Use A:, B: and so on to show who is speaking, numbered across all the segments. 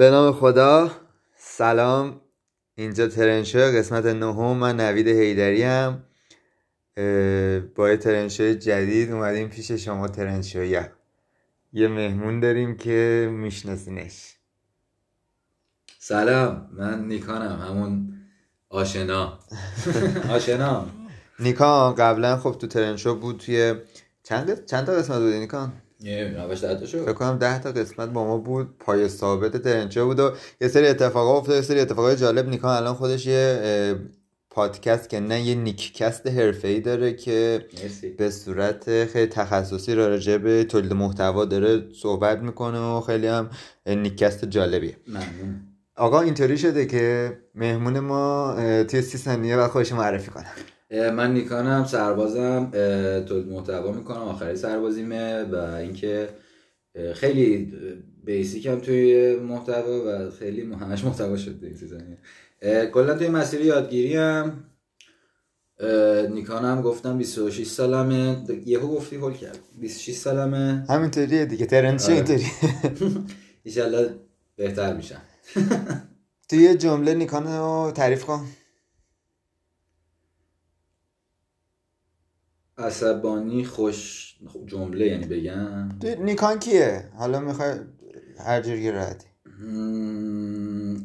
A: به نام خدا. سلام. اینجا ترنشو قسمت نهم. من نوید هیدری هم با ترنشو جدید اومدیم پیش شما ترنشویا یه مهمون داریم که میشناسینش.
B: سلام. من نیکانم. همون آشنا. آشنا.
A: نیکان قبلا خب تو ترنشو بود توی چند چند تا قسمت بودی نیکان؟ فکر کنم ده تا قسمت با ما بود پای ثابت ترنچه بود و یه سری اتفاقا افتاد یه سری اتفاقای جالب. نیکان الان خودش یه پادکست که نه یه نیککست ای داره که به صورت خیلی تخصصی راجع به تولید محتوا داره صحبت می‌کنه و خیلی هم نیککست جالبیه.
B: ممنون.
A: آقا اینطوری شده که مهمون ما توی سی ثانیه و خودش معرفی کنم
B: من نیکانم سربازم تولید محتوا می‌کنم آخری سربازیمه و اینکه خیلی بیسیکم توی محتوا و خیلی همش محتوا شده این سیزنیه کلا توی مسیر یادگیری هم نیکانم گفتم 26 سالمه. یهو گفتی هول کرد. 26 سالمه.
A: همینطوریه دیگه. ترنچه اینطوری.
B: ایشالله بهتر میشم.
A: توی جمله نیکان رو تعریف کن.
B: عصبانی خوش جمله یعنی بگم؟
A: نیکان کیه؟ حالا می‌خوای هر جوری راحتی.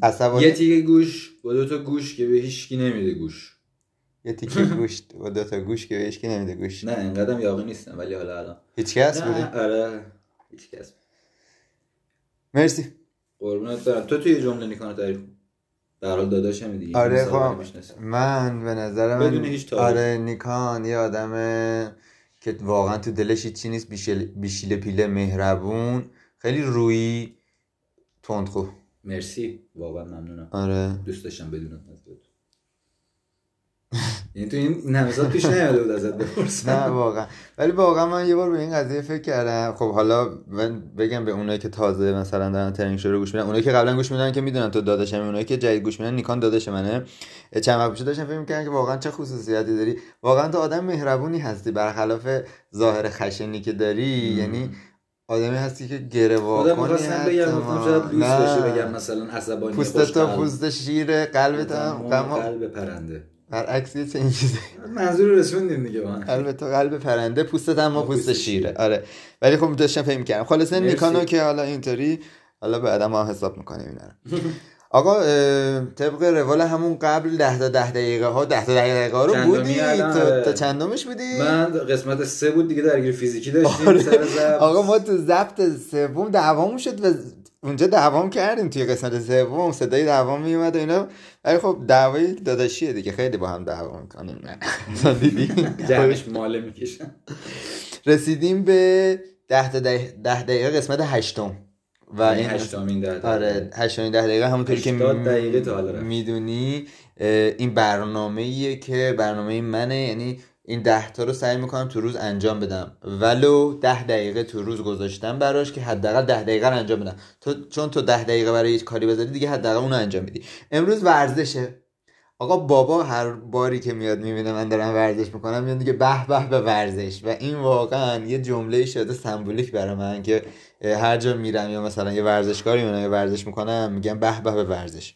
B: عصبانی؟ یه تیکه گوش با دو تا گوش که به هیچکی نمیده گوش.
A: یه تیکه گوش با دو تا گوش که به هیچکی نمیده گوش.
B: نه اینقدرم یاقی نیستم ولی حالا الان.
A: هیچ کس بودی
B: آره هیچ کس.
A: مرسی.
B: قربونت برم. تو توی جمله نیکان تعریف در حال داداشم دیگه.
A: آره خب من به نظر من
B: هیچ
A: آره نیکان یه آدم که واقعا تو دلش چی نیست بیشیل پیله مهربون خیلی روی تندخو
B: مرسی. واقعا ممنونم.
A: آره.
B: دوست داشتم بدونم یعنی تو این همه پیش نیاده بود ازت بپرسم.
A: نه واقعا. ولی واقعا من یه بار به این قضیه فکر کردم. خب حالا من بگم به اونایی که تازه مثلا دارن ترنینگ شو رو گوش میدن. اونایی که قبلا گوش میدن که می‌دونن تو داداشم اونایی که جدید گوش میدن نیکان داداش منه. چند وقت پیش داشتم فکر می‌کردم که واقعا چه خصوصیاتی داری. واقعا تو آدم مهربونی هستی برخلاف ظاهر خشنی که داری. یعنی آدمی هستی که گره واکنی
B: هست بگم بگم مثلا عصبانی
A: پوست تو پوست شیر قلبت هم
B: قلب پرنده.
A: برعکس یه چنین چیزی.
B: منظور رسوندیم دیگه
A: قلب تو قلب پرنده پوستت هم ما پوست شیره. آره. ولی خب داشتم فهم کردم خلاصه نیکانو که حالا اینطوری حالا بعدا ما حساب می‌کنیم اینا آقا طبق روال همون قبل ده تا ده دقیقه ها ده تا دقیقه ها رو بودی؟ تا, تا چندمش بودی؟
B: من قسمت سه بود دیگه درگیر فیزیکی داشتیم
A: آره. آقا ما تو ضبط سوم دعوامون شد و اونجا دعوام کردیم توی قسمت سوم صدای دعوام میومد و اینا. ولی خب دعوای داداشیه دیگه. خیلی با هم دعوا می‌کنیم.
B: جمعش ماله می‌کشن
A: رسیدیم به ده, ده, ده دقیقه قسمت هشتم.
B: و یعنی این هشتمین ده دقیقه.
A: آره هشتمین ده دقیقه همونطوری که
B: دقیقه تا
A: می‌دونی این برنامه ایه که برنامه منه. یعنی این ده تا رو سعی می‌کنم تو روز انجام بدم. ولو ده دقیقه تو روز گذاشتم براش که حداقل ده دقیقه رو انجام بدم. تو چون تو ده دقیقه برای هیچ کاری بذاری دیگه حداقل اون رو انجام میدی. امروز ورزشه. آقا بابا هر باری که میاد می‌بینه من دارم ورزش می‌کنم میاد دیگه به به به ورزش. و این واقعا یه جمله شده سمبولیک برای من که هر جا میرم یا مثلا یه ورزشکاری می‌بینم یه ورزش می‌کنم میگم به به به ورزش.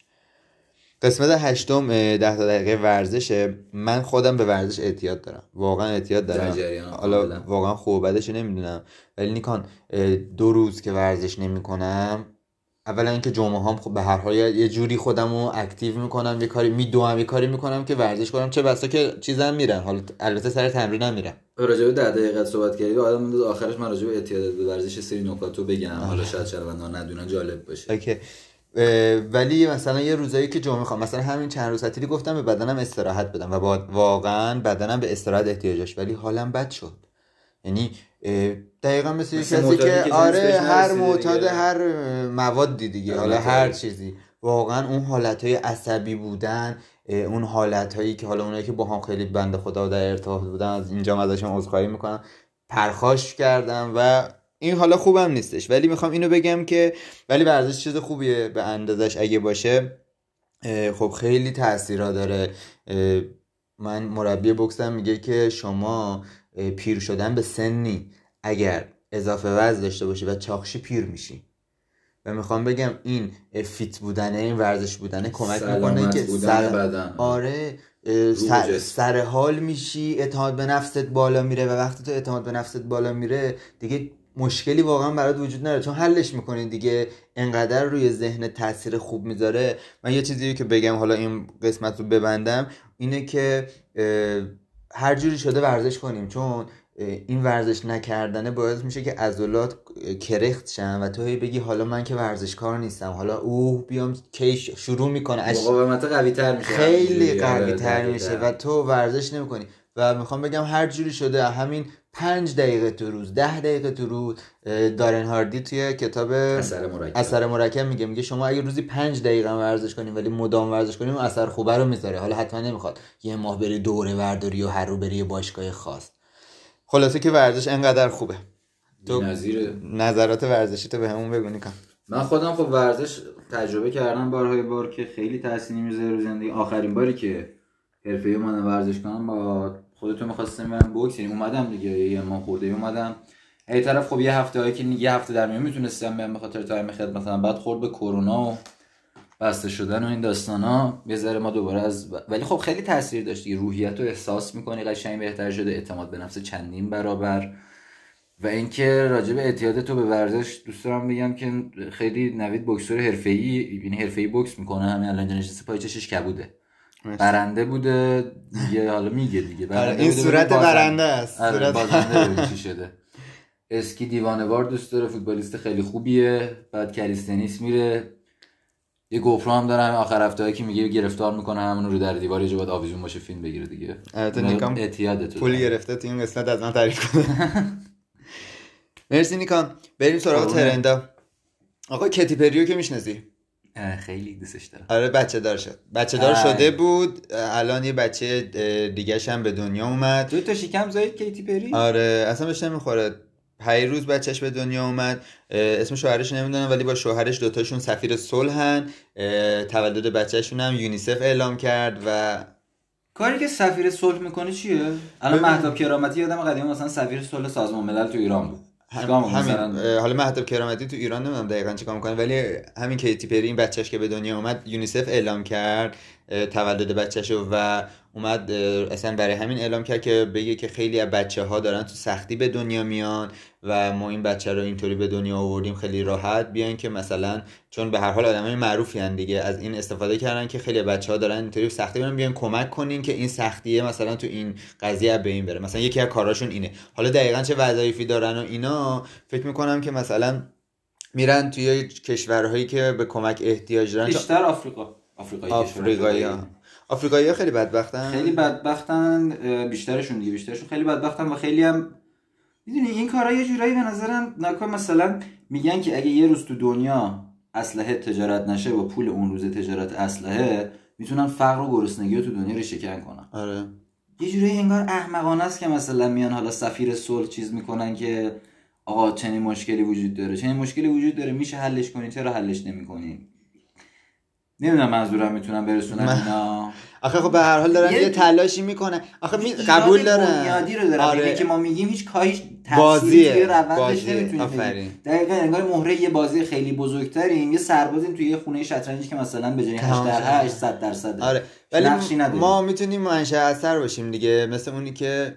A: قسمت هشتم ده تا دقیقه ورزشه. من خودم به ورزش اعتیاد دارم. واقعا اعتیاد دارم. حالا واقعا خوب بدش نمی‌دونم. ولی نیکان دو روز که ورزش نمی‌کنم اولا اینکه جمعه هم خب به هر حال یه جوری خودم رو active می‌کنم یه کاری میدوام یه کاری می‌کنم که ورزش کنم. چه بسا که چیزم میرن. حالا البته سر تمرین هم میرم.
B: راجع به 10 دقیقه صحبت کردی آدم آخرش من راجع به اعتیاد به ورزش سری نکاتو بگم. حالا شاید شنوندگان ندونن جالب باشه.
A: OK. ولی مثلا یه روزایی که جمعه می‌خوام مثلا همین چند روز تعطیلی گفتم به بدنم استراحت بدم و واقعا بدنم به استراحت احتیاج داشت ولی حالم بد شد. یعنی دقیقا مثل کسی که آره هر معتاد هر موادی دیگه حالا هر چیزی. واقعا اون حالت های عصبی بودن اون حالت هایی که حالا اونایی که با هم خیلی بند خدا در ارتباط بودن از اینجا ازشون عذرخواهی می‌کنم پرخاش کردم و این حالا خوبم نیستش ولی می‌خوام اینو بگم که ولی ورزش چیز خوبیه به اندازش اگه باشه. خب خیلی تاثیرها داره. من مربی بکسم میگه که شما پیر شدن به سنی اگر اضافه وزن داشته باشی و چاخشی پیر میشی. و می‌خوام بگم این فیت بودنه این ورزش بودنه کمک می‌کنه که سر...
B: بدن.
A: آره سر... سر حال میشی اعتماد به نفست بالا میره و وقتی تو اعتماد به نفست بالا میره دیگه مشکلی واقعا برات وجود نداره. چون حلش می‌کنی دیگه. انقدر روی ذهن تاثیر خوب می‌ذاره. من یه چیزی که بگم حالا این قسمت رو ببندم. اینه که هر جوری شده ورزش کنیم. چون این ورزش نکردنه باعث میشه که عضلات کرخت شن و تو هی بگی حالا من که ورزشکار نیستم. حالا اوه بیام کی شروع می‌کنه.
B: مقاومت قوی تر میشه.
A: خیلی. قوی تر میشه و تو ورزش نمی‌کنی. و می‌خوام بگم هر جوری شده همین پنج دقیقه تو روز ده دقیقه تو روز دارن هاردی توی کتاب
B: اثر مرکب.
A: اثر مرکب میگه. میگه شما اگه روزی پنج دقیقه هم ورزش کنیم ولی مدام ورزش کنیم اثر خوبه رو می‌ذاره. حالا حتما نمی‌خواد یه ماه بری دوره ورداری و هر رو بری باشگاه خاص. خلاصه که ورزش انقدر خوبه. تو. نظرات ورزشی تو به همون بگو نیکن
B: من خودم خب ورزش تجربه کردم بارهای بار که خیلی تاثیر می‌ذاره رو زندگی. آخرین باری که حرفه‌ای اومدم ورزش کنم با خودتون می‌خواستم برم بوکس یعنی اومدم دیگه یه ماه خورده اومدم ای طرف خب یه هفته هایی که یه هفته در میون می‌تونستم برم به خاطر تایم خدمت مثلا بعد خورد به کرونا و بسته شدن و این داستانا یه ذره ما دوباره از ولی خب خیلی تاثیر داشت دیگه. روحیت رو احساس می‌کنی قشنگ بهتر شده. اعتماد به نفس چندین برابر. و اینکه راجع به اعتیاد تو به ورزش دوست دارم بگم که خیلی نوید بوکسور حرفه‌ای یعنی حرفه‌ای بوکس می‌کنه. همین الان نشسته پای چشش کبوده. برنده بوده دیگه حالا میگه دیگه.
A: آره،
B: برنده
A: این صورت. برنده است.
B: آره
A: صورت-
B: بازنده چی شده. اسکی دیوانه‌وار دوست داره فوتبالیست خیلی خوبیه. بعد کریستنیس میره. یه گوپرو هم داره همین آخر هفته که میگه گرفتار می‌کنه همون رو در دیوار یه باید آویزون باشه فیلم بگیره دیگه.
A: البته
B: نیکان تو
A: پول گرفته تو این قسمت از من تعریف کنه. مرسی نیکان بریم سراغ.
B: trend
A: ا. آقا کتی پری رو که می‌شناسی؟
B: خیلی دوستش دارم.
A: آره بچه دار شد. بچه دار. شده بود. الان یه بچه دیگه هم به دنیا اومد.
B: دو تا شکم زایید کیتی پری؟
A: آره اصلا بهش نمی‌خوره. پیروز بچهش به دنیا اومد. اسم شوهرش نمی‌دونم ولی با شوهرش دوتاشون سفیر صلحن تولد بچهشون هم یونیسف اعلام کرد و
B: کاری که سفیر صلح می‌کنه چیه؟ الان. مهتاب کرامتی یادم قدیم مثلا سفیر صلح سازمان ملل تو ایران بود.
A: هم- همین حالا مهدب کرامتی تو ایران نمی‌دونم دقیقا چیکار می‌کنه ولی همین کیتی پری این بچهش که به دنیا اومد یونیسف اعلام کرد تولد بچهشو و اومد اصلا برای همین اعلام کرد که بگه که خیلی از بچه ها دارن تو سختی به دنیا میان و ما این بچه رو اینطوری به دنیا آوردیم خیلی راحت بیان که مثلا چون به هر حال آدمای معروفی هن دیگه از این استفاده کردن که خیلی بچه ها دارن اینطوری سختی میان بیان کمک کنین که این سختیه مثلا تو این قضیه به این بره. مثلا یکی از کاراشون اینه. حالا دقیقا چه وظایفی دارن و اینا فکر می‌کنم که مثلا میرن توی کشورهایی که به کمک احتیاج دارن.
B: بیشتر آفریقا آفریقایی
A: آفریقایی آفریقایی ها خیلی بدبختن.
B: خیلی بدبختن بیشترشون دیگه بیشترشون خیلی بدبختن و خیلی هم می‌دونی این کارا یه جورایی به نظرم نکن مثلا میگن که اگه یه روز تو دنیا اسلحه تجارت نشه با پول اون روز تجارت اسلحه می‌تونن فقر و گرسنگی رو تو دنیا ریشه‌کن کنن.
A: آره.
B: یه جورایی انگار احمقانه است که مثلا میان حالا سفیر صلح چیز می‌کنن که آقا چنین مشکلی وجود داره. چنین مشکلی وجود داره میشه حلش کنی چرا حلش نمی‌کنی؟ نمی‌دونم منظورم می‌تونم برسونم
A: من-
B: اینا
A: آخه خب به هر حال دارن
B: یه-
A: یه تلاشی می‌کنن آخه می... قبول دارن
B: بنیادی رو دارن
A: آره.
B: که ما میگیم هیچ تأثیری
A: بازیه.
B: توی روندش
A: بازیه.
B: نمی‌تونیم. دقیقا انگار مهره یه بازی خیلی بزرگتریم یه سربازیم توی یه خونه شطرنجی که مثلا به جای 8
A: تمام
B: در
A: شد.
B: 8 100 درصد
A: آره ولی. ما می‌تونیم منشأ اثر باشیم دیگه مثل اونی که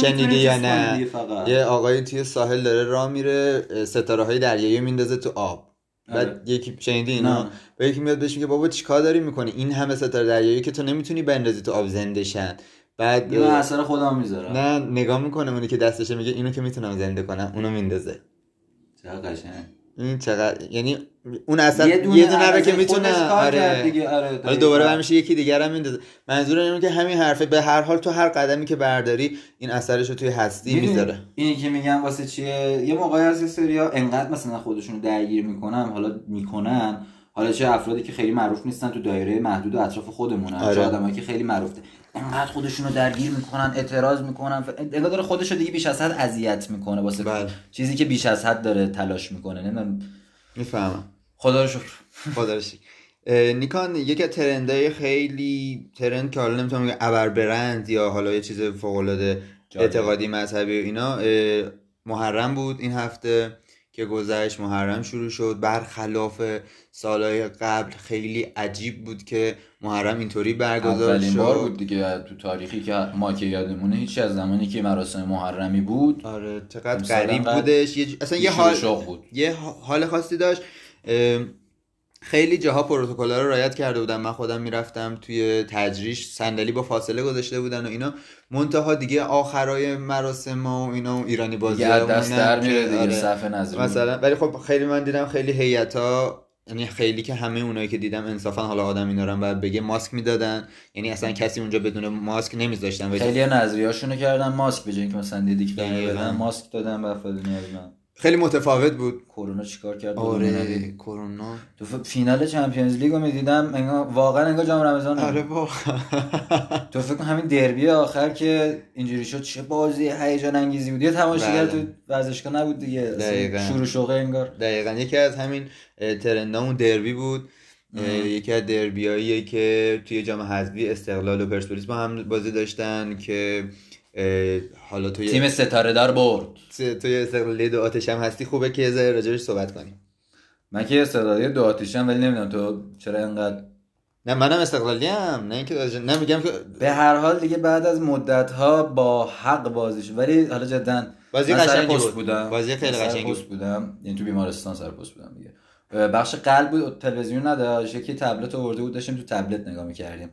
A: شنیدی یا نه. یه آقایی توی ساحل داره راه میره ستاره های دریایی میندازه تو آب بعد
B: آره.
A: یکی شنیدی اینا. و یکی میاد بهش میگه بابا چیکار داری می‌کنی؟ این همه ستاره دریایی که تو نمی‌تونی بندازی تو آب زنده شن بعد
B: یه اثر خودم می‌ذارم.
A: نه نگاه می‌کنه اونی که دستشه میگه اینو که می‌تونم زنده کنم اونو میندازه.
B: چقدر قشنگ.
A: این چقدر یعنی اون اثر
B: یه
A: یه
B: دونه,
A: دونه, رو که می‌تونه آره.
B: دیگه آره
A: حالا. دوباره برمیشه یکی دیگر هم میندازه. منظورم اینه که همین حرفه به هر حال تو هر قدمی که برداری این اثرش رو توی هستی می‌ذاره.
B: اینی که میگم واسه چیه؟ یه موقعی از سریا انقدر مثلا خودشون رو درگیر می‌کنن حالا می‌کنن. حالا چه افرادی که خیلی معروف نیستن تو دایره محدود و اطراف خودمونن
A: آره.
B: چه آدمایی که خیلی معروفه. انقدر خودشون رو درگیر می‌کنن اعتراض می‌کنن انگار داره خودش رو دیگه بیش از حد اذیت می‌کنه واسه
A: بله.
B: چیزی که بیش از حد داره تلاش می‌کنه نمی‌دونم
A: می‌فهمم
B: خدا رو شکر
A: خدا رو شکر. نیکان یکی از ترندهای خیلی ترند که حالا نمی‌تونم بگم ابر برند یا حالا یه چیز فوق العاده. اعتقادی مذهبی و اینا محرم بود این هفته که گذشت محرم شروع شد برخلاف سالهای قبل خیلی عجیب بود که محرم اینطوری برگزار
B: اولین
A: شد.
B: بار بود دیگه تو تاریخی که ما که یادمونه هیچ از زمانی که مراسم محرمی بود.
A: آره چقدر غریب بودش یه اصلا یه حال
B: شوق بود.
A: یه حال خاصی داشت. خیلی جاها پروتکل رو رعایت کرده بودن. من خودم می‌رفتم توی تجریش صندلی با فاصله گذاشته بودن و اینا. منتها دیگه آخرای مراسم و اینا و ایرانی بازی
B: دیگه دست در میره دیگه
A: آره.
B: صف نظری.
A: مثلا ولی خب خیلی من دیدم خیلی هیئتا یعنی خیلی که همه اونایی که دیدم انصافا حالا آدم اینا رو باید بگه ماسک می‌دادن. یعنی اصلا کسی اونجا بدون ماسک نمیذاشتن.
B: خیلی نظریاشونو کردن ماسک به جای اینکه مثلا دیدی که. بدن ماسک دادن به افراد نیازمند
A: خیلی متفاوت بود.
B: کرونا چیکار کرد؟
A: آره کرونا.
B: تو فینال چمپیونز لیگ رو می‌دیدم انگار واقعا انگار جام رمضان
A: آره با
B: تو فکر همین دربی آخر که اینجوری شد چه بازی هیجان انگیزی بود. یه تماشاگر
A: بله.
B: تو ورزشگاه نبود دیگه.
A: دقیقاً.
B: شروع شوقه انگار.
A: دقیقا. یکی از همین ترندامون دربی بود. یکی از دربیاییه که توی جام حذفی استقلال و پرسپولیس با هم بازی داشتن که حالا توی
B: تیم ستاره دار برد.
A: توی استقلالی دو آتش هم هستی خوبه که یه راجبش صحبت کنیم.
B: من که استقلالی دو آتیشم ولی نمی‌دونم تو چرا انقدر
A: نه منم استقلالی هم نه اینکه راجع- نه میگم که
B: به هر حال دیگه بعد از مدت ها با حق بازی شد ولی حالا جدا
A: بازی
B: پست
A: بود.
B: بودم.
A: بازی خیلی قشنگی
B: بودم. یعنی تو بیمارستان سر پست بودم دیگه. بخش قلب بود تلویزیون نداشت. یکی تبلت آورده بود داشتیم تو تبلت نگاه می‌کردیم.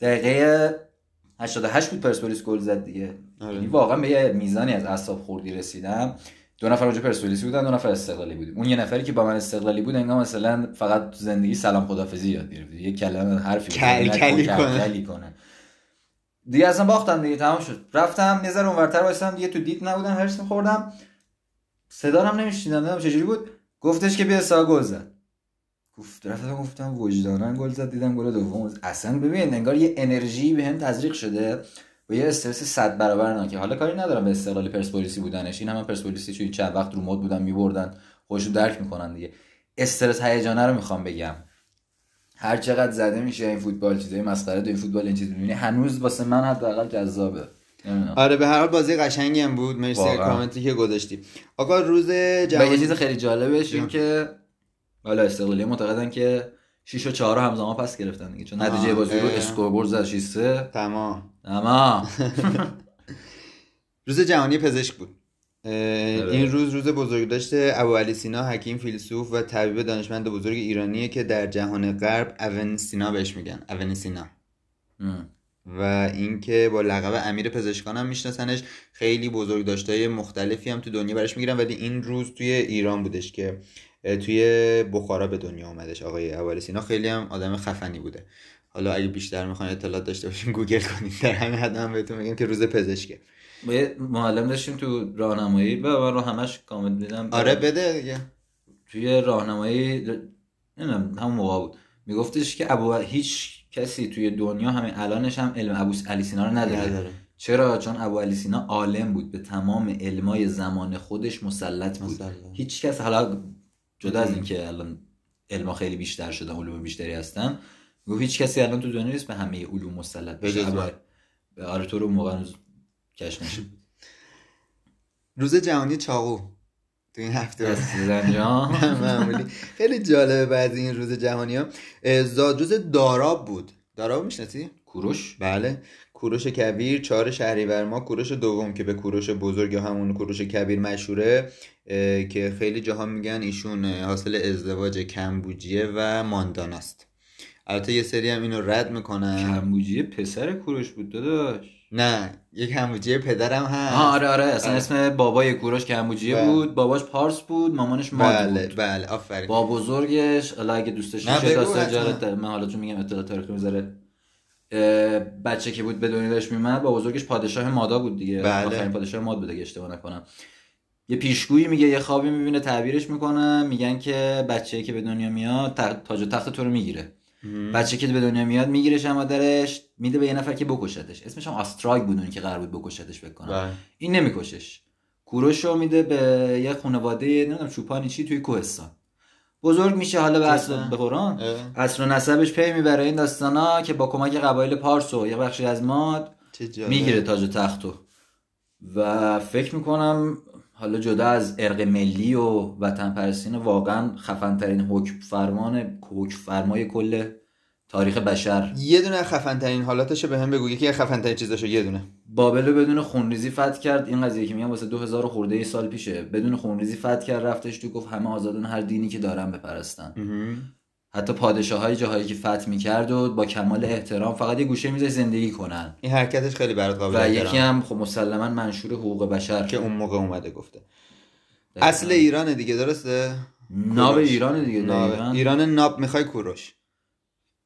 B: دقیقه 88 بود پرسپولیس گل زد دیگه.
A: آره.
B: یعنی واقعا به یه میزانی از اعصاب خوردی رسیدم. دو نفر اونجا پرسپولیسی بودن دو نفر استقلالی بودیم. اون یه نفری که با من استقلالی بود انگار مثلا فقط تو زندگی سلام خدافظی یاد گرفت یه کلمه حرفی
A: کل- کلی
B: کل-
A: کنه.
B: کنه. دیگه اصلا باختم دیگه تمام شد. رفتم یه ذره اونورتر وایسادم دیگه تو دید نبودم هرس می‌خوردم. صدا هم نمیشنیدم نمی‌دونم چجوری بود. گفتش که بیا سا گل زد. گفت رفتم گفتم وجدانن گل زد دیدم گل دوم. اصلا ببین انگار یه انرژی بهم تزریق شده با یه استرس صد برابر نه که حالا کاری ندارم به استقلال پرسپولیسی بودنش. این هم پرسپولیسی چون چند وقت رو مد بودن میبردن خودشو درک می‌کنن دیگه. استرس هیجانه رو می‌خوام بگم. هر چقدر زده میشه این فوتبال چیزای مسخره تو این فوتبال این چیز می‌بینی هنوز واسه من حداقل جذابه.
A: آره به هر حال بازی قشنگی هم بود. مرسی. کامنتی که گذاشتی. آقا روز
B: و یه چیز خیلی جالبش این که حالا استقلالی معتقدن که 6 و 4 همزمان پس گرفتن دیگه. چون نتیجه بازی رو. scoreboard زد 6 3
A: تمام.
B: اما
A: روز جهانی پزشک بود.
B: آره.
A: این روز روز بزرگ داشته ابو علی سینا حکیم فیلسوف و طبیب دانشمند بزرگ ایرانیه که در جهان غرب اوی‌سینا بهش میگن. اوی‌سینا. و اینکه با لقب امیر پزشکان هم میشناسنش. خیلی بزرگ داشته مختلفی هم تو دنیا برش می‌گیرن. ولی این روز توی ایران بودش که توی بخارا به دنیا اومدش آقای ابو علی سینا. خیلی هم آدم خفنی بوده. حالا اگه بیشتر می‌خواین اطلاعات داشته باشین گوگل کنید در همین حد هم بهتون میگم که روز پزشکه.
B: یه معلم داشتیم تو راهنمایی و من رو همش کامنت دیدم
A: آره بده دیگه.
B: توی راهنمایی نمی‌دونم همون موقع بود. میگفتش که ابو هیچ کسی توی دنیا همین الانش هم علم ابو علی سینا رو نداره.
A: نداره.
B: چرا؟ چون ابو علی سینا عالم بود. به تمام علمای زمان خودش مسلط بود.
A: مسلط.
B: هیچ کس حالا جدا از اینکه الان علما خیلی بیشتر شده علوم بیشتری هستن گفت هیچ کسی الان تو دنیا نیست به همه علوم مسلط
A: به
B: بشه. ابو- آره تو رو موقع کش نشد.
A: روز جهانی چاقو. تو این هفته معمولی. خیلی جالبه بعضی این روز جهانی ها. زاد روز داراب بود. داراب می‌شناسی؟
B: کوروش.
A: بله. کوروش کبیر چهار شهریور ماه کوروش دوم که به کوروش بزرگ یا همون کوروش کبیر مشهوره که خیلی جاها میگن ایشون حاصل ازدواج کمبوجیه و مانداناست. البته یه سری هم اینو رد می‌کنن.
B: کمبوجی پسر کوروش بود داداش.
A: نه یه کمبوجیه پدرم هست
B: آره آره اصلا
A: بله.
B: اسم بابای کوروش کمبوجیه
A: بله.
B: بود باباش پارس بود مامانش ماد
A: بله
B: بود
A: بله آفرین
B: با بزرگش حالا اگه دوستش میشه داستان. جالب. من حالا چون میگم اطلاع تاریخی می‌ذاره بچه که بود به دنیا داشت میمد با بزرگش پادشاه مادا بود دیگه
A: بله.
B: آخرین پادشاه ماد بوده اگه اشتباه نکنم یه پیشگویی میگه یه خوابی می‌بینه تعبیرش می‌کنه میگن که بچه که به دنیا میاد تاج و تخت تو رو می‌گیره بچه که به دنیا میاد میگیرش هم مادرش میده به یه نفر که بکشتش اسمش هم آستراگ بود که قرار بود بکشتش کنم
A: بله.
B: این نمیکشش کوروش رو میده به یه خانواده نمی‌دونم چوپانی چی توی کوهستان بزرگ میشه حالا به اصل. به قرآن. اصل و نسبش پی می‌بره این داستانا که با کمک قبایل پارس و یه بخشی از ماد. می‌گیره تاج و تختو و فکر می‌کنم حالا جدا از ارق ملی و وطن پرستین واقعا خفن ترین حکم فرمان حکم فرمای کل تاریخ بشر.
A: یه دونه خفن ترین حالاتشو به هم بگو. یکی از خفن ترین چیزاشو یه دونه.
B: بابل رو بدون خونریزی فتح کرد. این قضیه که میگم واسه 2000 خورده ای سال پیشه. بدون خونریزی فتح کرد رفتش تو گفت همه آزادون هر دینی که دارن بپرستن. حتی پادشاه های جاهایی که فتح می‌کرد و با کمال احترام فقط یه گوشه میذاش زندگی کنن
A: این حرکتش خیلی برات قابل
B: و
A: احترامه.
B: یکی هم خب مسلما منشور حقوق بشر
A: که اون موقع اومده گفته
B: دقیقاً.
A: اصل ایران دیگه درسته
B: ناب. ایران دیگه
A: ناب. ایران ناب می‌خوای کوروش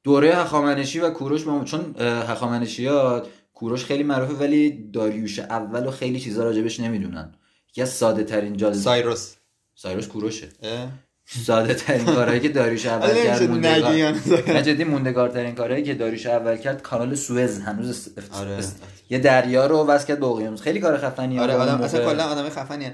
B: دوره هخامنشی و کوروش با... چون اه، هخامنشیات کوروش خیلی معروفه ولی داریوش اول و خیلی چیزا راجبش نمی‌دونن یکی از ساده ترین جال
A: سایروس
B: سایروس کوروشه
A: اه؟
B: ساده ترین کارهایی که داریوش اول کرد موندگار جدی موندگار ترین کارهایی که داریوش اول کرد کانال سوئز هنوز است...
A: آره.
B: یه دریا رو وصل کرد به اقیانوس خیلی کار خفنیه
A: آره آدم. اصلا کلا آدم خفنی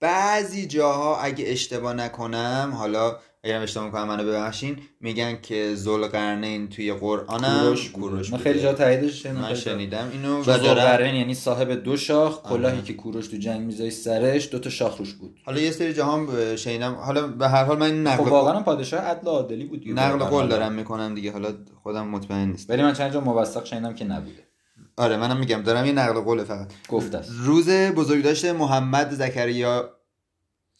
A: بعضی جاها اگه اشتباه نکنم حالا اگرم اشتباه می‌کنم منو ببخشین میگن که ذوالقرنین توی قرآنم
B: کوروش
A: کوروش
B: من. خیلی جا تاییدش شنیدم.
A: من شنیدم اینو و
B: ذوالقرنین یعنی صاحب دو شاخ کلاهی
A: آره.
B: که کوروش تو جنگ میذاشت سرش دو تا شاخ روش بود
A: حالا یه سری جاها هم شنیدم حالا به هر حال من این
B: خب
A: نقل
B: واقعا هم پادشاه عدل عادلی بود.
A: نقل. قول دارم می‌کنم دیگه حالا خودم مطمئن نیست
B: ولی من چند جا موثق شنیدم که نبوده
A: آره منم میگم دارم یه نقل قوله فقط
B: است
A: روز بزرگداشت محمد زکریا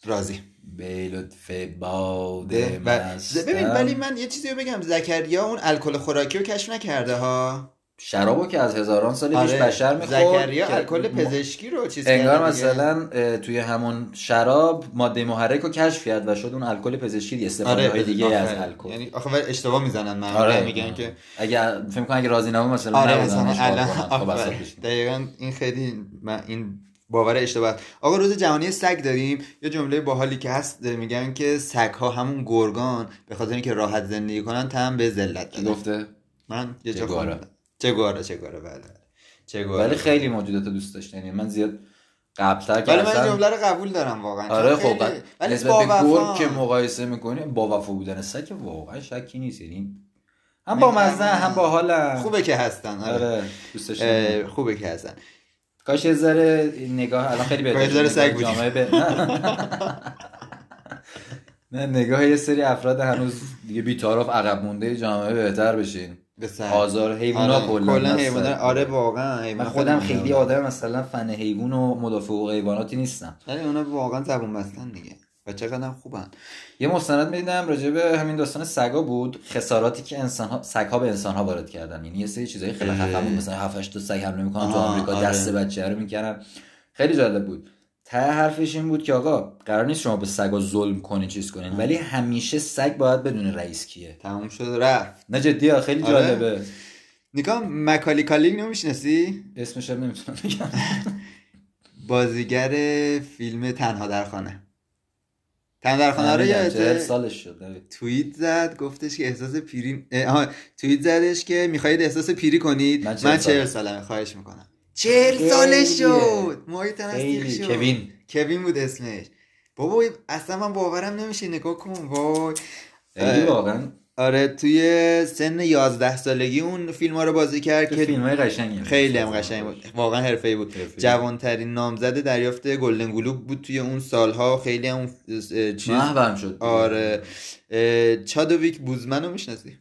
A: رازی
B: به لطف باد
A: ده و
B: مستم.
A: ببین ولی من یه چیزی رو بگم زکریا اون الکل خوراکی رو کشف نکرده ها
B: شرابو که از هزاران سال پیش
A: آره
B: بشر می‌خورد
A: زکریا الکل پزشکی رو چیز
B: انگار. مثلا توی همون شراب ماده محرک رو کشف کرد و شد اون الکل پزشکی استفاده
A: آره
B: های دیگه از
A: آفرین.
B: الکل
A: یعنی آخه ولی اشتباه می‌زنن من
B: آره
A: میگن که
B: اگه فکر کنم اگه راضی نبود مثلا
A: آره مثلا الان.
B: خب،.
A: دقیقا این خیلی من این باور اشتباه. آقا روز جهانی سگ داریم. یه جمله باحالی که هست میگن که سگ ها همون گرگان به خاطر اینکه راحت زندگی کنن تم به ذلت
B: کی. گفته؟
A: من یه جا. خوندم. چگوارا چگوارا بله. چگوارا
B: ولی خیلی موجودات دوست داشتن یعنی من زیاد قبلتر که
A: ولی من جمله رو قبول دارم واقعا.
B: آره خب
A: ولی با وفا.
B: گرگ که مقایسه می‌کنی با وفا بودن سگ واقعا شکی نیست. یعنی هم با مزه هم با حالم
A: خوبه که هستن آره.
B: آره دارم.
A: خوبه که هستن.
B: کاش یه ذره نگاه الان خیلی بهتر
A: ذره. سگ
B: به نه نگاه یه سری افراد هنوز دیگه بی‌طرف عقب مونده جامعه بهتر بشین
A: به سگ.
B: آزار حیونا
A: آره،
B: کلا هست.
A: حیوانات آره واقعا
B: من خودم
A: خیلی
B: آدم مثلا فن حیوان و مدافع حقوق حیواناتی نیستم
A: ولی اونا واقعا زبون بستن دیگه و چقدر خوبن.
B: یه مستند می‌دیدم راجع به همین داستان سگا بود خساراتی که انسان ها سگ ها به انسان ها وارد کردن. یعنی یه سری چیزای خیلی. خفن بود. مثلا 7 8 تا سگ حمله می‌کنن تو آمریکا
A: آره.
B: دست بچه رو می‌کنن خیلی جالب بود. ته حرفش این بود که آقا قرار نیست شما به سگا ظلم کنین چیز کنین ولی همیشه سگ باید بدون رئیس کیه.
A: تموم شد رفت.
B: نه جدی خیلی
A: آره.
B: جالبه.
A: نیکا مکالی کالینگ نمی‌شناسی
B: اسمش هم نمی‌تونم بگم.
A: بازیگر فیلم تنها در خانه. تنها در خانه رو یادته؟
B: سالش شد.
A: توییت زد گفتش که احساس پیری اه، آها، توییت زدش که می‌خواهید احساس پیری کنید.
B: من
A: من
B: چهل
A: چهل
B: سالم.
A: سالمه خواهش می‌کنم. چهل
B: خیلیه.
A: سالش شد.
B: خیلی.
A: تنستیخ شد.
B: کوین.
A: کوین بود اسمش. بابا اصلا من باورم نمیشه. نگاه کن وای.
B: واقعا
A: آره توی سن 11 سالگی اون فیلم ها رو بازی کرد که
B: فیلم های قشنگی
A: خیلی هم قشنگ بود. واقعا حرفه‌ای بود. جوانترین نامزد دریافت گلدن گلوب بود توی اون سالها. خیلی هم چیز
B: محوم شد
A: آره. چادویک بوزمن رو می‌شناسی؟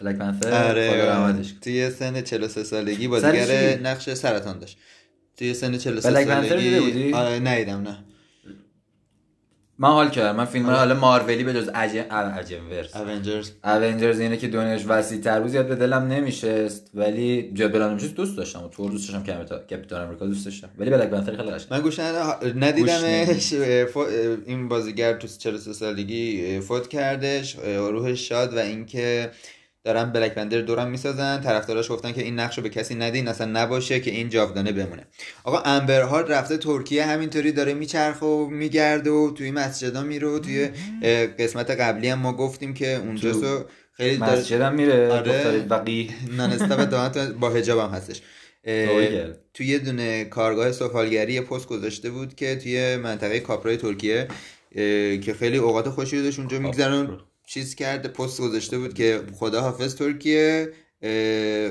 B: بلک پنتر
A: آره. توی سن 43 سالگی بازیگر؟ نقش سرطان داشت. توی سن 43
B: بلک پنتر
A: سالگی؟ آره ندیدم نه.
B: من حال کردم. من فیلم
A: آره.
B: حالا مارولی به جز عجم ورس
A: اونجرز
B: اونجرز اینه که دنیاش وسیع تر بود زیاد به دلم نمیشست. ولی بلند نمیشست دوست داشتم. و تو دوست داشتم کپیتان امریکا دوست داشتم. ولی بلک پنتر خیلی قشنگ.
A: من گوش ندیدمش این بازیگر تو 43 سالگی فوت کردش. روحش شاد و اینکه دارن بلک پندر دورم می‌سازن. طرفداراش گفتن که این نقش رو به کسی ندین اصلا نباشه که این جاودانه بمونه. آقا امبر هارد رفته ترکیه همینطوری داره میچرخه و میگرده و توی مسجدا میره توی قسمت قبلی هم ما گفتیم که اونجا سو خیلی
B: مسجدم میره
A: آره. دامت با حجاب هم هستش. توی یه دونه کارگاه سفالگری یه پست گذاشته بود که توی منطقه کاپرای ترکیه که خیلی اوقات خوشی داشت اونجا میگذرون. چیز کرده پست گذاشته بود که خدا حافظ ترکیه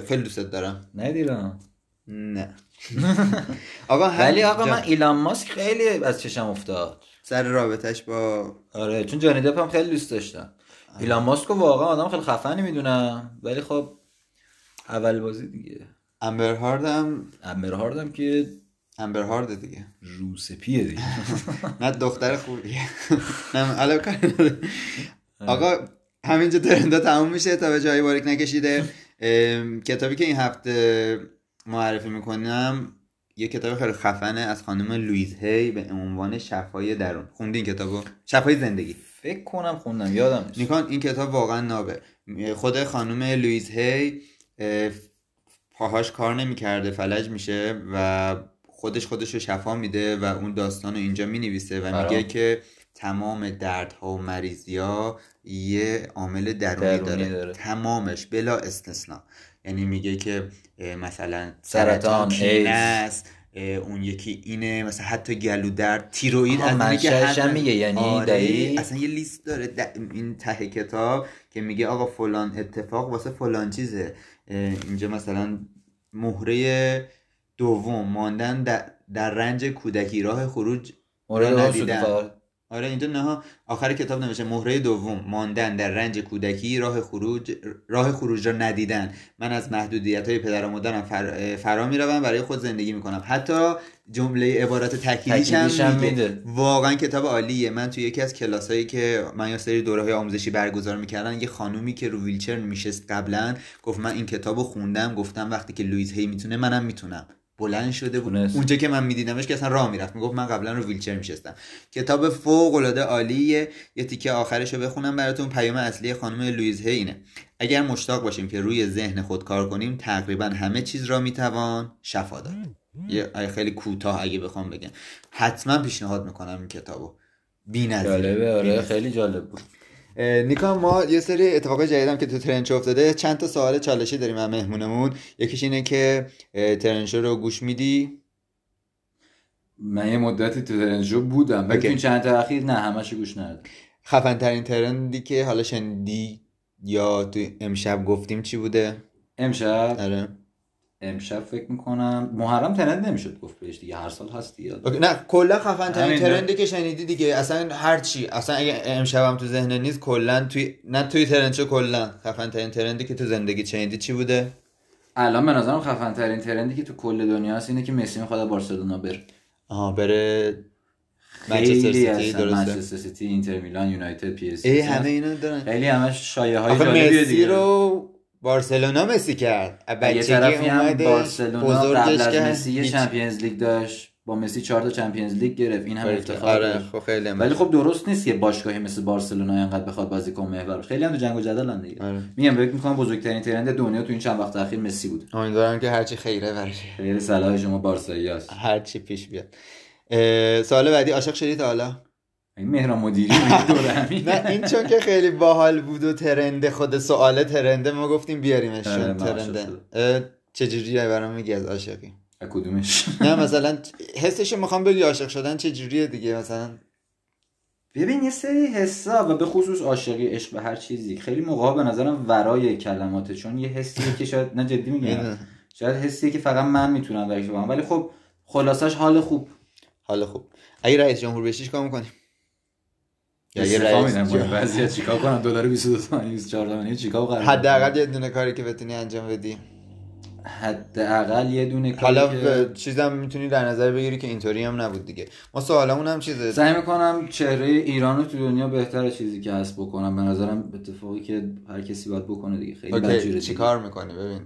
A: خیلی دوستت دارم.
B: ندیدم
A: نه. آقا
B: ولی آقا من ایلان ماسک خیلی از چشم افتاد.
A: سر رابطش با
B: آره چون جانی دپ هم خیلی دوست داشتم. ایلان ماسک واقعا آدم خیلی خفنی می‌دونم. ولی خب اول بازی دیگه.
A: امبر هارد هم
B: امبر هاردم که
A: امبر هرد دیگه.
B: روسپیه دیگه.
A: نه دختر خوبیه. نه نداره. آقا همینجا trend ا تموم میشه تا به جایی باریک نکشیده. کتابی که این هفته معرفی می‌کنم یه کتاب خیلی خفنه از خانم لویز هی به عنوان شفای درون. خوندین کتابو؟ شفای زندگی.
B: فکر کنم خوندم یادم
A: نیکان این کتاب واقعا نابه. خود خانم لویز هی اه، پاهاش کار نمی‌کرده فلج میشه و خودش خودش رو شفا میده و اون داستان رو اینجا می‌نویسه و میگه. که تمام دردها و مریضی ها یه عامل درونی,
B: درونی
A: داره.
B: داره.
A: تمامش بلا استثنا یعنی میگه که مثلا
B: سرطان، ایدز.
A: اون یکی اینه مثلا حتی گلو درد تیروئید از که
B: هم میگه، یعنی
A: آره،؟ اصلا یه لیست داره این ته کتاب که میگه آقا فلان اتفاق واسه فلان چیزه اینجا مثلا مهره دوم ماندن در, در رنج کودکی راه خروج
B: مورد
A: آره اینجا نه آخر کتاب نمیشه مهره دوم ماندن در رنج کودکی راه خروج راه خروج را ندیدن. من از محدودیت های پدر و مادرم فر... فرا می‌روم برای خود زندگی می‌کنم. حتی جمله عبارت تکیلیش
B: هم
A: میده. واقعا کتاب عالیه. من توی یکی از کلاسایی که من یا سری دوره های آموزشی برگزار می‌کردن یه خانومی که رو ویلچر میشست قبلا گفت من این کتابو خوندم گفتم وقتی که لوئیس هی می‌تونه منم می‌تونم. بلند شده بود.
B: تونست.
A: اونجا که من میدیدمش که اصلا راه می‌رفت. می‌گفت من قبلا رو ویلچر میشستم. کتاب فوق العاده عالیه. یه تیکه آخرش رو بخونم براتون. پیام اصلی خانم لوئیز هی اینه اگر مشتاق باشیم که روی ذهن خود کار کنیم تقریبا همه چیز را می‌توان شفا داد. یه خیلی کوتاه اگه بخوام بگم. حتما پیشنهاد می‌کنم این کتابو.
B: جالبه آره
A: بی‌نظیر.
B: خیلی جالب بود.
A: نیکا ما یه سری اتفاقای جدیدم که تو ترنچو افتاده چند تا سوال چالشی داریم از مهمونمون. یکیش اینه که اه، ترنچو رو گوش میدی؟
B: من یه مدتی تو ترنجو بودم ولی. تو چند تا اخیر نه همش گوش ندادم.
A: خفن ترین ترندی که حالا شنیدی یا تو امشب گفتیم چی بوده؟
B: امشب؟
A: آره.
B: امشب فکر می‌کنم. محرم ترند نمی‌شد گفت بهش دیگه. هر سال هست دیگه.
A: نه کلا خفن ترین ترندی که شنیدی دیگه. اصلا هر چی. اصلا اگه امشب هم تو ذهن نیست کلا توی نه توی ترنچو کلا خفن ترین ترندی که تو زندگی شنیدی چی بوده؟
B: الان به نظرم خفن ترین trend ی که تو کل دنیا هست اینه که مسی می‌خواد بارسلونا بره.
A: آها بره منچستر
B: خیلی منچستر سیتی اینتر میلان یونایتد پی اس
A: جی همه اینا دارن.
B: خیلی همش شایعه های جالبیه
A: مسی
B: دیگه.
A: رو بارسلونا مسی کرد.
B: یه طرفی هم بارسلونا قبل از مسی یه. Champions League داشت با مسی چهار تا Champions League گرفت. این هم افتخار
A: آره. خب خیلی هم.
B: ولی خب درست نیست که باشگاهی مثل بارسلونا اینقدر بخواد بازیکن محور خیلی هم تو جنگ و جدلن دیگه.
A: آره.
B: میگم فکر می‌کنم بزرگترین trend دنیا تو این چند وقت اخیر مسی بود.
A: امیدوارم که هرچی خیره براشه
B: خیلی صلاح شما بارسایی هست.
A: هرچی پیش بیاد. اه، سوال بعدی عاشق شدی تا حالا؟
B: این مهران مدیری
A: نه این چون که خیلی باحال بود و ترنده خود سوال ترنده ما گفتیم بیاریمش
B: آره،
A: ترنده. چجوریه برام میگی از عاشقی؟
B: کدومش؟
A: نه مثلا حسشو می‌خوام بگی عاشق شدن چجوریه دیگه مثلا.
B: ببین یه سری حسا و به خصوص عاشقی عشق به هر چیزی. خیلی موقع به نظرم ورای کلماته چون یه حسیه که شاید نه جدی میگم. شاید حسیه که فقط من می‌تونم درکش کنم ولی خب خلاصش حال خوب.
A: حالا خوب. اگه رئیس جمهور بشی چیکار می‌کنی
B: میدم
A: جمهور-
B: وضعیت چیکار کنم دلار 22 تومانی 24 تومانی چیکار قرار
A: حداقل یه دونه کاری که بتونی انجام بدی.
B: حداقل یه دونه کاری
A: حالا
B: که
A: چیزم می‌تونی در نظر بگیری که اینطوری هم نبود دیگه. ما سوالمون هم چیزه؟
B: سعی می‌کنم چهره ایران رو تو دنیا بهتر چیزی که هست بکنم. به نظرم اتفاقی که هر کسی باید بکنه دیگه. خیلی بدجوره
A: اوکی
B: دیگه.
A: چی کار می‌کنی؟ ببین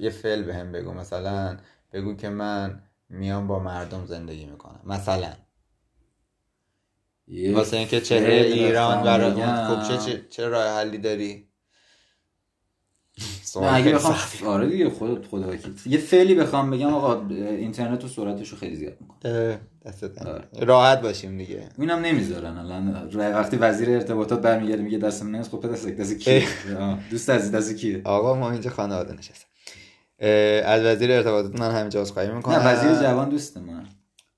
A: یه فعل به هم بگو. مثلا بگو که من میام با مردم زندگی می‌کنم. مثلا. واسه اینکه چهره ایران برای
B: بگم.
A: خوب چه چه, راه حلی داری؟
B: نه اگه بخوام. آره دیگه خودت خدا وکیل. یه فعلی بخوام بگم آقا اینترنت و سرعتش رو خیلی زیاد می‌کنه. آره.
A: راحت باشیم دیگه.
B: اینم نمی‌ذارن الان. وقتی وزیر ارتباطات برمیگرده میگه دست من نیست. خب پدر دست آه، دوست عزیز دست کیه؟
A: آقا ما اینجا خانواده نشستم اه، از وزیر ارتباطات من همینجا عذرخواهی می‌کنم.
B: نه وزیر جوان دوست من.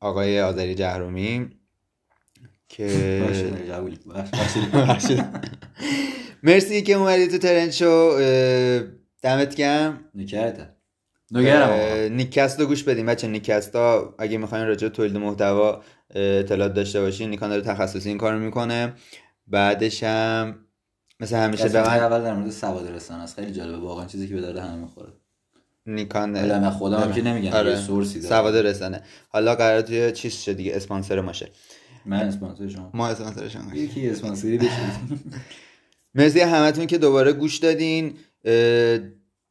A: آقای آذری جهرومی. که. مرسی که اومدی تو ترنت شو. دمت گرم. اه، نیکست رو گوش بدیم بچه نیکست ها اگه می‌خواین راجع تولید محتوا اطلاعات داشته باشین. نیکان داره تخصصی این کارو می‌کنه. بعدش هم مثل همیشه به من
B: اول در مورد سواد رسانه است. خیلی جالبه. واقعا چیزی که به درد همه می‌خوره.
A: نیکان
B: حالا من خودم هم که نمیگم
A: آره.
B: یه سورسی داره.
A: سواد رسانه. حالا قرار توی چیز شد دیگه اسپانسر ما شه.
B: من اسپانسر شما.
A: ما اسپانسر شما باشیم.
B: یکی اسپانسری بشه
A: مرسی همتون که دوباره گوش دادین.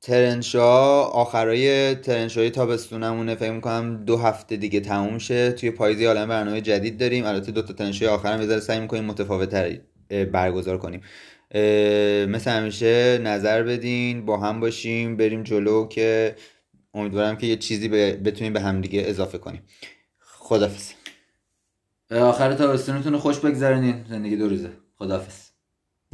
A: ترنشا آخرای ترنشای تابستونمونه. فکر می‌کنم دو هفته دیگه تموم شه. توی پاییزی عالم برنامه جدید داریم. البته دو تا ترنشای آخرم یه ذره سعی می‌کنیم متفاوت برگزار کنیم. مثل همیشه نظر بدین با هم باشیم بریم جلو که امیدوارم که یه چیزی بتونیم به همدیگه اضافه کنیم. خدافظ
B: آخر تابستونتون رو خوش بگذرونین. زندگی دو روزه. خداحافظ.